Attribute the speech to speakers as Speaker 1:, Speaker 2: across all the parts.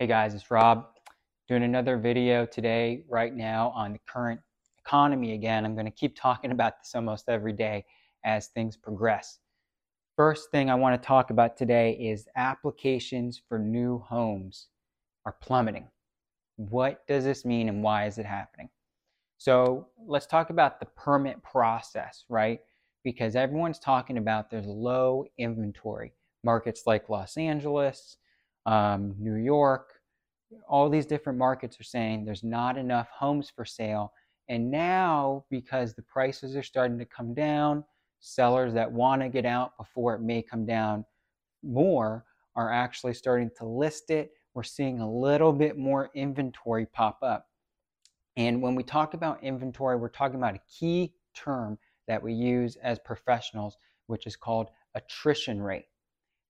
Speaker 1: Hey guys, it's Rob doing another video today, right now, on the current economy again. I'm going to keep talking about this almost every day as things progress. First thing I want to talk about today is applications for new homes are plummeting. What does this mean and why is it happening? So let's talk about the permit process, right? Because everyone's talking about there's low inventory. Markets like Los Angeles, um, New York, all these different markets are saying there's not enough homes for sale. And now, because the prices are starting to come down, sellers that want to get out before it may come down more are actually starting to list it. We're seeing a little bit more inventory pop up. And when we talk about inventory, we're talking about a key term that we use as professionals, which is called attrition rate.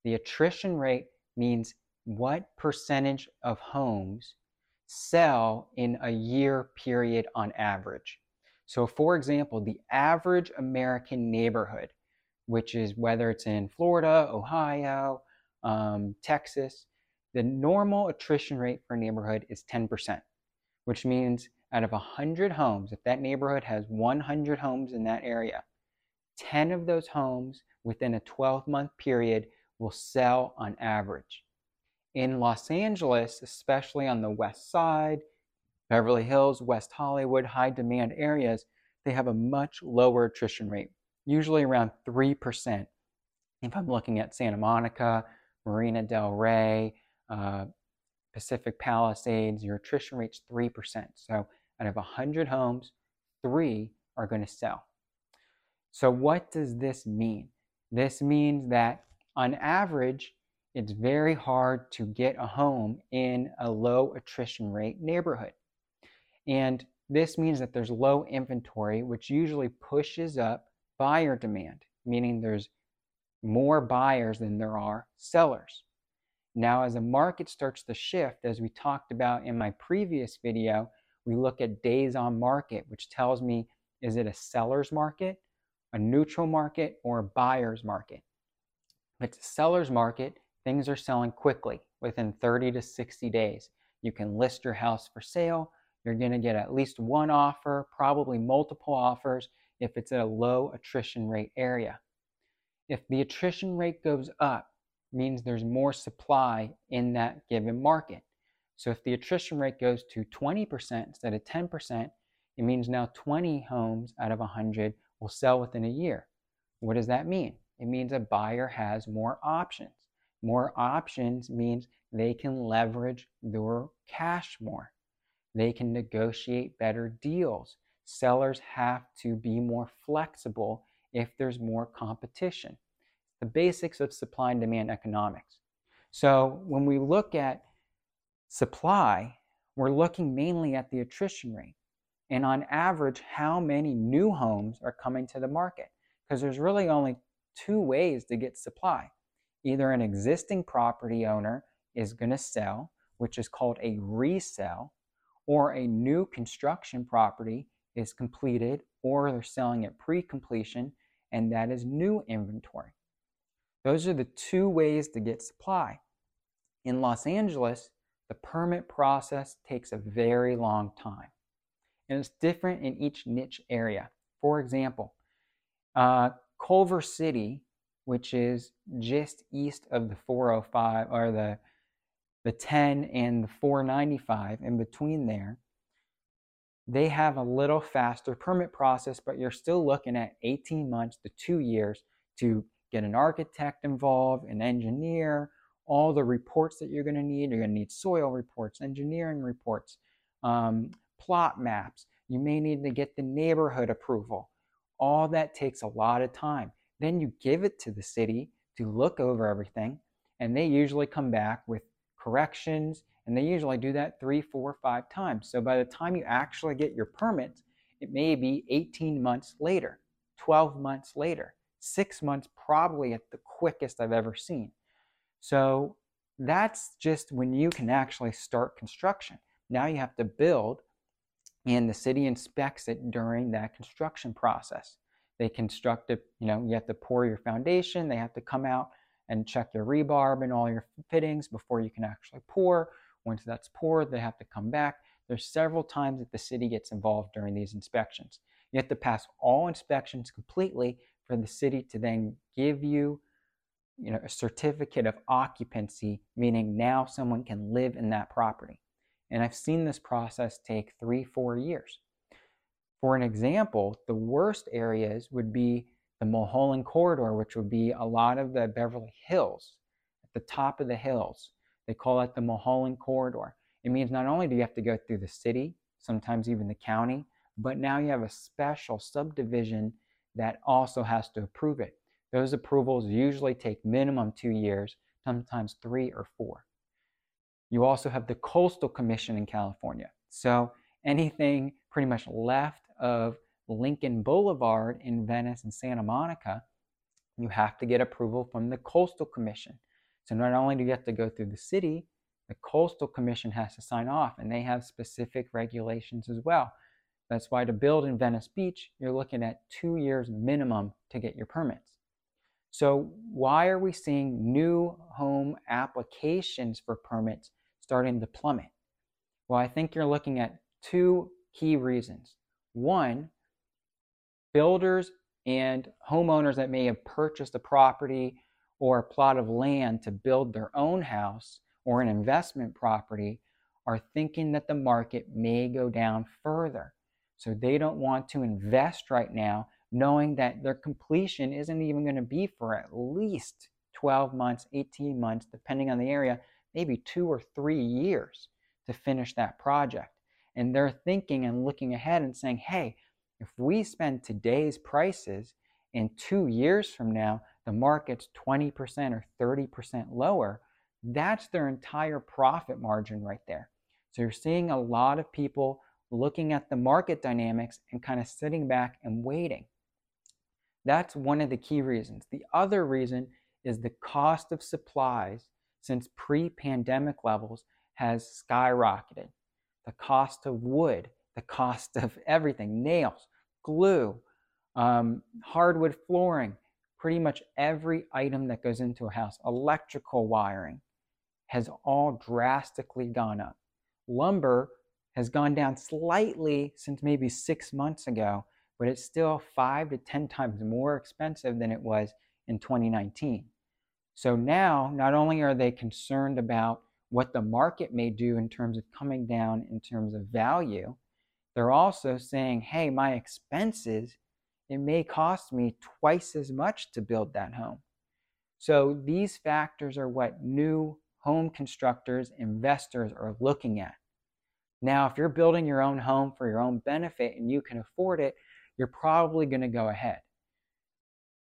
Speaker 1: The attrition rate means what percentage of homes sell in a year period on average. So, for example, the average American neighborhood, which is whether it's in Florida, Ohio, um, Texas, the normal attrition rate for a neighborhood is 10%, which means out of 100 homes, if that neighborhood has 100 homes in that area, 10 of those homes within a 12 month period will sell on average. In Los Angeles, especially on the west side, Beverly Hills, West Hollywood, high demand areas, they have a much lower attrition rate, usually around 3%. If I'm looking at Santa Monica, Marina Del Rey, uh, Pacific Palisades, your attrition rate's 3%. So out of 100 homes, three are going to sell. So, what does this mean? This means that on average, it's very hard to get a home in a low attrition rate neighborhood. And this means that there's low inventory, which usually pushes up buyer demand, meaning there's more buyers than there are sellers. Now, as the market starts to shift, as we talked about in my previous video, we look at days on market, which tells me is it a seller's market, a neutral market, or a buyer's market? If it's a seller's market, things are selling quickly within 30 to 60 days. You can list your house for sale. You're going to get at least one offer, probably multiple offers if it's at a low attrition rate area. If the attrition rate goes up, means there's more supply in that given market. So if the attrition rate goes to 20% instead of 10%, it means now 20 homes out of 100 will sell within a year. What does that mean? It means a buyer has more options. More options means they can leverage their cash more. They can negotiate better deals. Sellers have to be more flexible if there's more competition. The basics of supply and demand economics. So when we look at supply, we're looking mainly at the attrition rate. And on average, how many new homes are coming to the market? Because there's really only two ways to get supply either an existing property owner is going to sell, which is called a resale, or a new construction property is completed or they're selling it pre completion, and that is new inventory. Those are the two ways to get supply. In Los Angeles, the permit process takes a very long time, and it's different in each niche area. For example, uh, Culver City which is just east of the 405 or the the 10 and the 495 in between there. They have a little faster permit process but you're still looking at 18 months to 2 years to get an architect involved an engineer all the reports that you're going to need. You're going to need soil reports engineering reports um, plot maps. You may need to get the neighborhood approval. All that takes a lot of time then you give it to the city to look over everything, and they usually come back with corrections, and they usually do that three, four, five times. So by the time you actually get your permit, it may be 18 months later, 12 months later, six months probably at the quickest I've ever seen. So that's just when you can actually start construction. Now you have to build, and the city inspects it during that construction process. They construct it, you know, you have to pour your foundation, they have to come out and check your rebar and all your fittings before you can actually pour. Once that's poured, they have to come back. There's several times that the city gets involved during these inspections. You have to pass all inspections completely for the city to then give you, you know, a certificate of occupancy, meaning now someone can live in that property. And I've seen this process take three, four years. For an example, the worst areas would be the Mulholland Corridor, which would be a lot of the Beverly Hills, at the top of the hills. They call it the Mulholland Corridor. It means not only do you have to go through the city, sometimes even the county, but now you have a special subdivision that also has to approve it. Those approvals usually take minimum two years, sometimes three or four. You also have the Coastal Commission in California. So anything pretty much left of Lincoln Boulevard in Venice and Santa Monica, you have to get approval from the Coastal Commission. So not only do you have to go through the city, the Coastal Commission has to sign off, and they have specific regulations as well. That's why to build in Venice Beach, you're looking at two years minimum to get your permits. So, why are we seeing new home applications for permits starting to plummet? Well, I think you're looking at two key reasons. One, builders and homeowners that may have purchased a property or a plot of land to build their own house or an investment property are thinking that the market may go down further. So they don't want to invest right now, knowing that their completion isn't even going to be for at least 12 months, 18 months, depending on the area, maybe two or three years to finish that project. And they're thinking and looking ahead and saying, hey, if we spend today's prices in two years from now, the market's 20% or 30% lower, that's their entire profit margin right there. So you're seeing a lot of people looking at the market dynamics and kind of sitting back and waiting. That's one of the key reasons. The other reason is the cost of supplies since pre pandemic levels has skyrocketed. The cost of wood, the cost of everything nails, glue, um, hardwood flooring, pretty much every item that goes into a house, electrical wiring, has all drastically gone up. Lumber has gone down slightly since maybe six months ago, but it's still five to 10 times more expensive than it was in 2019. So now, not only are they concerned about what the market may do in terms of coming down in terms of value, they're also saying, hey, my expenses, it may cost me twice as much to build that home. So these factors are what new home constructors, investors are looking at. Now, if you're building your own home for your own benefit and you can afford it, you're probably going to go ahead.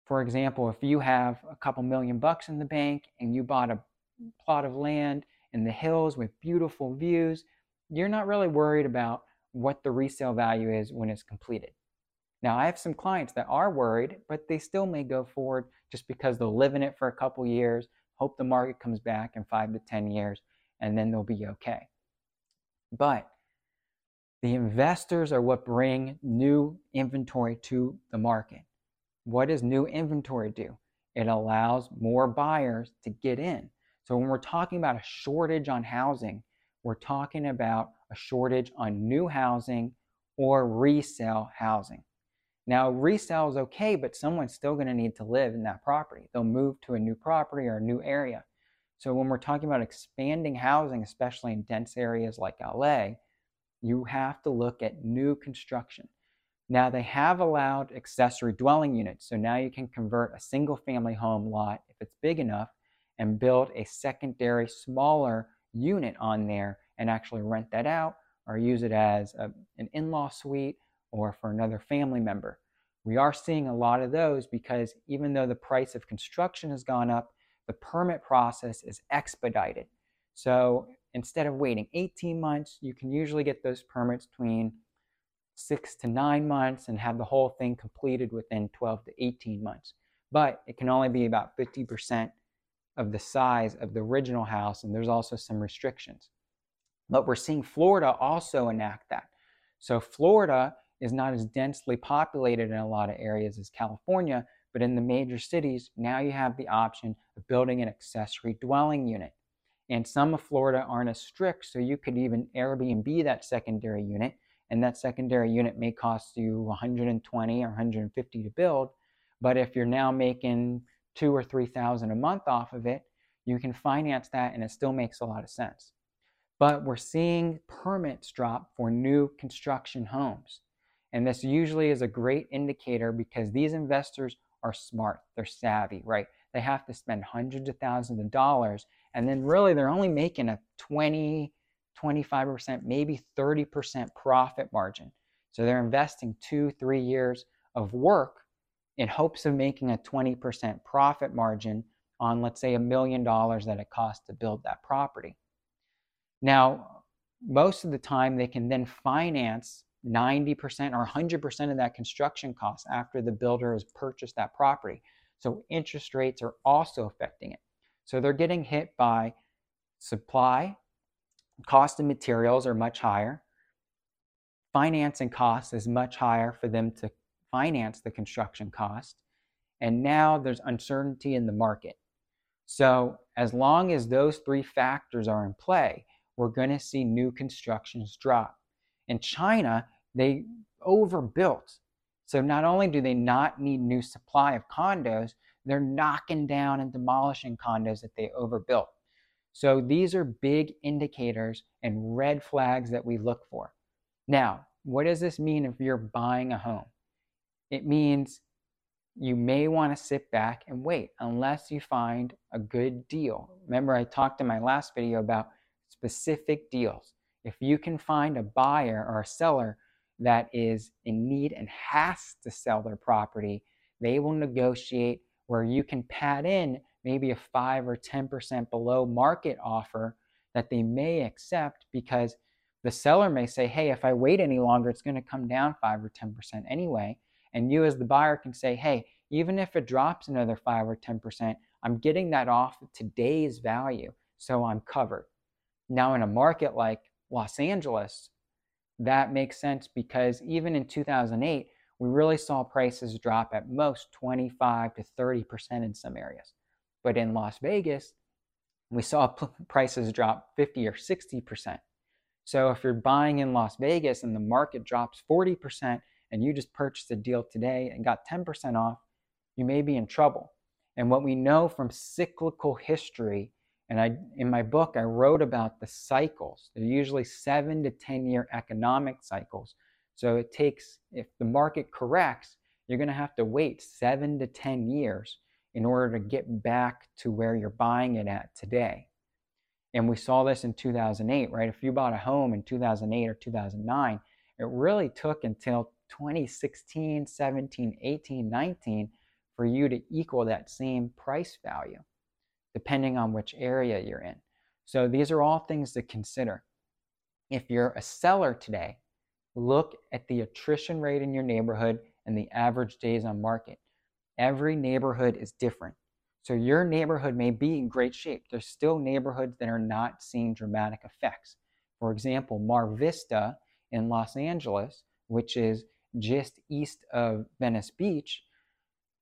Speaker 1: For example, if you have a couple million bucks in the bank and you bought a plot of land in the hills with beautiful views, you're not really worried about what the resale value is when it's completed. Now, I have some clients that are worried, but they still may go forward just because they'll live in it for a couple years, hope the market comes back in five to 10 years, and then they'll be okay. But the investors are what bring new inventory to the market. What does new inventory do? It allows more buyers to get in. So when we're talking about a shortage on housing, we're talking about a shortage on new housing or resale housing. Now, resale is okay, but someone's still going to need to live in that property. They'll move to a new property or a new area. So when we're talking about expanding housing, especially in dense areas like LA, you have to look at new construction. Now they have allowed accessory dwelling units. So now you can convert a single family home lot if it's big enough and build a secondary smaller unit on there and actually rent that out or use it as a, an in-law suite or for another family member. We are seeing a lot of those because even though the price of construction has gone up, the permit process is expedited. So instead of waiting 18 months, you can usually get those permits between six to nine months and have the whole thing completed within 12 to 18 months. But it can only be about 50% of the size of the original house, and there's also some restrictions. But we're seeing Florida also enact that. So Florida is not as densely populated in a lot of areas as California, but in the major cities, now you have the option of building an accessory dwelling unit. And some of Florida aren't as strict, so you could even Airbnb that secondary unit, and that secondary unit may cost you 120 or 150 to build. But if you're now making two or three thousand a month off of it, you can finance that, and it still makes a lot of sense. But we're seeing permits drop for new construction homes. And this usually is a great indicator because these investors are smart, they're savvy, right? They have to spend hundreds of thousands of dollars and then really they're only making a 20, 25%, maybe 30% profit margin. So they're investing two, three years of work in hopes of making a 20% profit margin on, let's say, a million dollars that it costs to build that property. Now, most of the time, they can then finance 90% or 100% of that construction cost after the builder has purchased that property. So interest rates are also affecting it. So they're getting hit by supply, cost of materials are much higher. Financing costs is much higher for them to finance the construction cost. And now there's uncertainty in the market. So as long as those three factors are in play, we're going to see new constructions drop. In China, they overbuilt. So not only do they not need new supply of condos, they're knocking down and demolishing condos that they overbuilt. So these are big indicators and red flags that we look for. Now, what does this mean if you're buying a home? It means you may want to sit back and wait unless you find a good deal. Remember, I talked in my last video about specific deals. If you can find a buyer or a seller that is in need and has to sell their property, they will negotiate where you can pad in maybe a 5 or 10% below market offer that they may accept because the seller may say, hey, if I wait any longer, it's going to come down 5 or 10% anyway. And you, as the buyer, can say, hey, even if it drops another 5 or 10%, I'm getting that off of today's value, so I'm covered. Now, in a market like Los Angeles, that makes sense because even in 2008, we really saw prices drop at most 25 to 30% in some areas. But in Las Vegas, we saw prices drop 50 or 60%. So if you're buying in Las Vegas and the market drops 40% and you just purchased a deal today and got 10% off, you may be in trouble. And what we know from cyclical history, and I in my book I wrote about the cycles. They're usually 7 to 10 year economic cycles so it takes, if the market corrects, you're going to have to wait seven to 10 years in order to get back to where you're buying it at today. And we saw this in 2008, right? If you bought a home in 2008 or 2009, it really took until 2016, 17, 18, 19 for you to equal that same price value, depending on which area you're in. So these are all things to consider. If you're a seller today, Look at the attrition rate in your neighborhood and the average days on market. Every neighborhood is different. So your neighborhood may be in great shape. There's still neighborhoods that are not seeing dramatic effects. For example, Mar Vista in Los Angeles, which is just east of Venice Beach,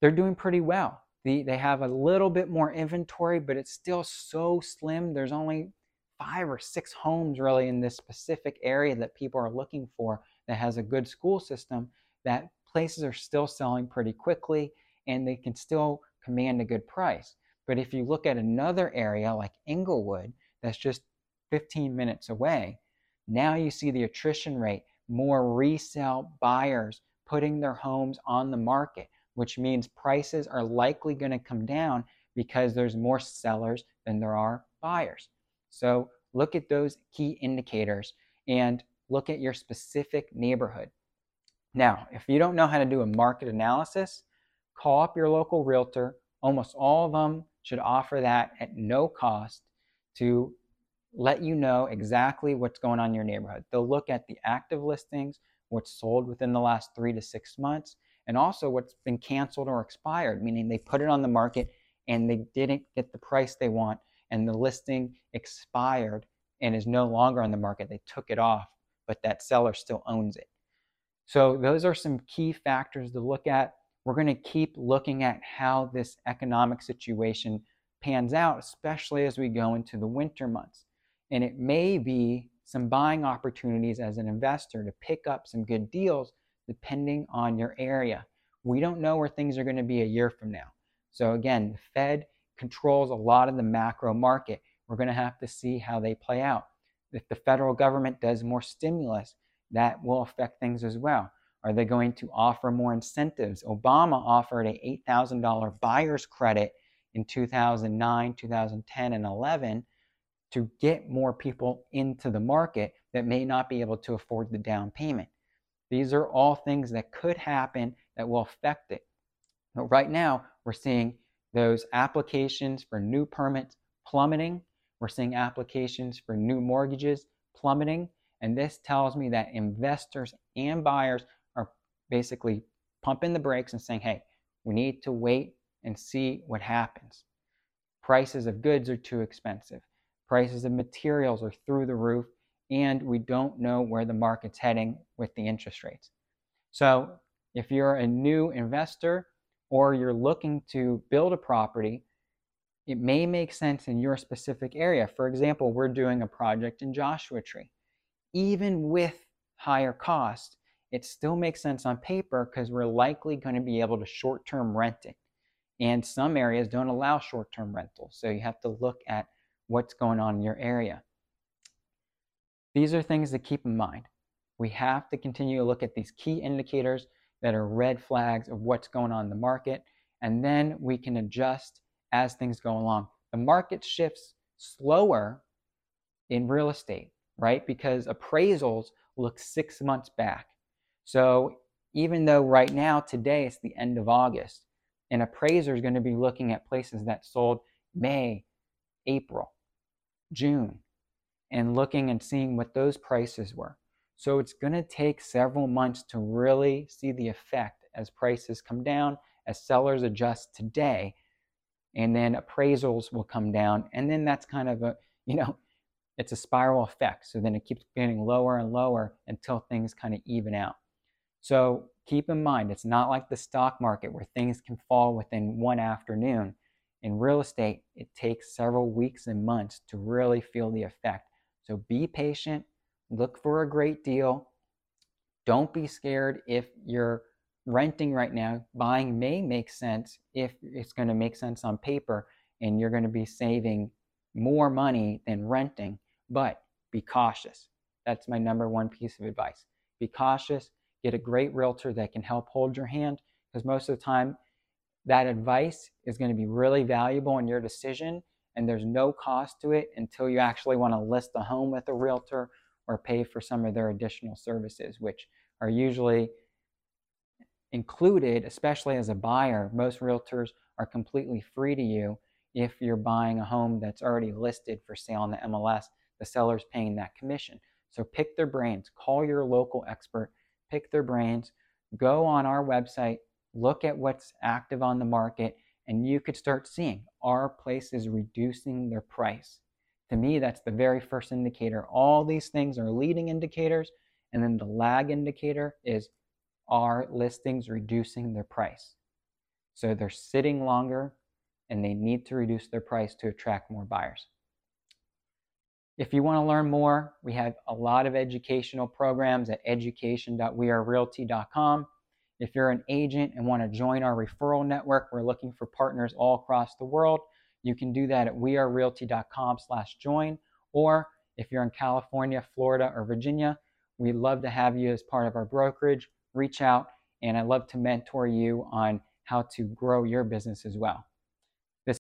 Speaker 1: they're doing pretty well. They, they have a little bit more inventory, but it's still so slim. There's only five or six homes really in this specific area that people are looking for that has a good school system that places are still selling pretty quickly and they can still command a good price. But if you look at another area like Inglewood that's just 15 minutes away, now you see the attrition rate, more resale buyers putting their homes on the market, which means prices are likely going to come down because there's more sellers than there are buyers. So look at those key indicators and look at your specific neighborhood. Now, if you don't know how to do a market analysis, call up your local realtor. Almost all of them should offer that at no cost to let you know exactly what's going on in your neighborhood. They'll look at the active listings, what's sold within the last three to six months, and also what's been canceled or expired, meaning they put it on the market and they didn't get the price they want and the listing expired and is no longer on the market. They took it off, but that seller still owns it. So, those are some key factors to look at. We're going to keep looking at how this economic situation pans out, especially as we go into the winter months. And it may be some buying opportunities as an investor to pick up some good deals depending on your area. We don't know where things are going to be a year from now. So, again, the Fed controls a lot of the macro market. We're going to have to see how they play out. If the federal government does more stimulus, that will affect things as well. Are they going to offer more incentives? Obama offered a $8,000 buyer's credit in 2009, 2010, and 11 to get more people into the market that may not be able to afford the down payment. These are all things that could happen that will affect it. But right now, we're seeing those applications for new permits plummeting. We're seeing applications for new mortgages plummeting. And this tells me that investors and buyers are basically pumping the brakes and saying, hey, we need to wait and see what happens. Prices of goods are too expensive. Prices of materials are through the roof, and we don't know where the market's heading with the interest rates. So, if you're a new investor or you're looking to build a property, it may make sense in your specific area. For example, we're doing a project in Joshua Tree. Even with higher cost, it still makes sense on paper because we're likely going to be able to short term rent it. And some areas don't allow short term rentals. So you have to look at what's going on in your area. These are things to keep in mind. We have to continue to look at these key indicators that are red flags of what's going on in the market, and then we can adjust as things go along. The market shifts slower in real estate, right? Because appraisals look six months back. So even though right now, today, it's the end of August, an appraiser is going to be looking at places that sold May, April, June, and looking and seeing what those prices were. So it's going to take several months to really see the effect as prices come down, as sellers adjust today, and then appraisals will come down. And then that's kind of a, you know, it's a spiral effect. So then it keeps getting lower and lower until things kind of even out. So keep in mind, it's not like the stock market where things can fall within one afternoon. In real estate, it takes several weeks and months to really feel the effect. So be patient, look for a great deal. Don't be scared if you're renting right now. Buying may make sense if it's going to make sense on paper and you're going to be saving more money than renting, but be cautious. That's my number one piece of advice. Be cautious, get a great realtor that can help hold your hand because most of the time that advice is going to be really valuable in your decision and there's no cost to it until you actually want to list a home with a realtor or pay for some of their additional services, which are usually included, especially as a buyer. Most realtors are completely free to you if you're buying a home that's already listed for sale on the MLS. The seller's paying that commission. So pick their brains, call your local expert, pick their brains, go on our website, look at what's active on the market, and you could start seeing are places reducing their price? To me, that's the very first indicator. All these things are leading indicators, and then the lag indicator is are listings reducing their price? So they're sitting longer and they need to reduce their price to attract more buyers. If you want to learn more, we have a lot of educational programs at education.wearerealty.com. If you're an agent and want to join our referral network, we're looking for partners all across the world. You can do that at wearerealty.com slash join. Or if you're in California, Florida, or Virginia, we'd love to have you as part of our brokerage. Reach out, and I'd love to mentor you on how to grow your business as well.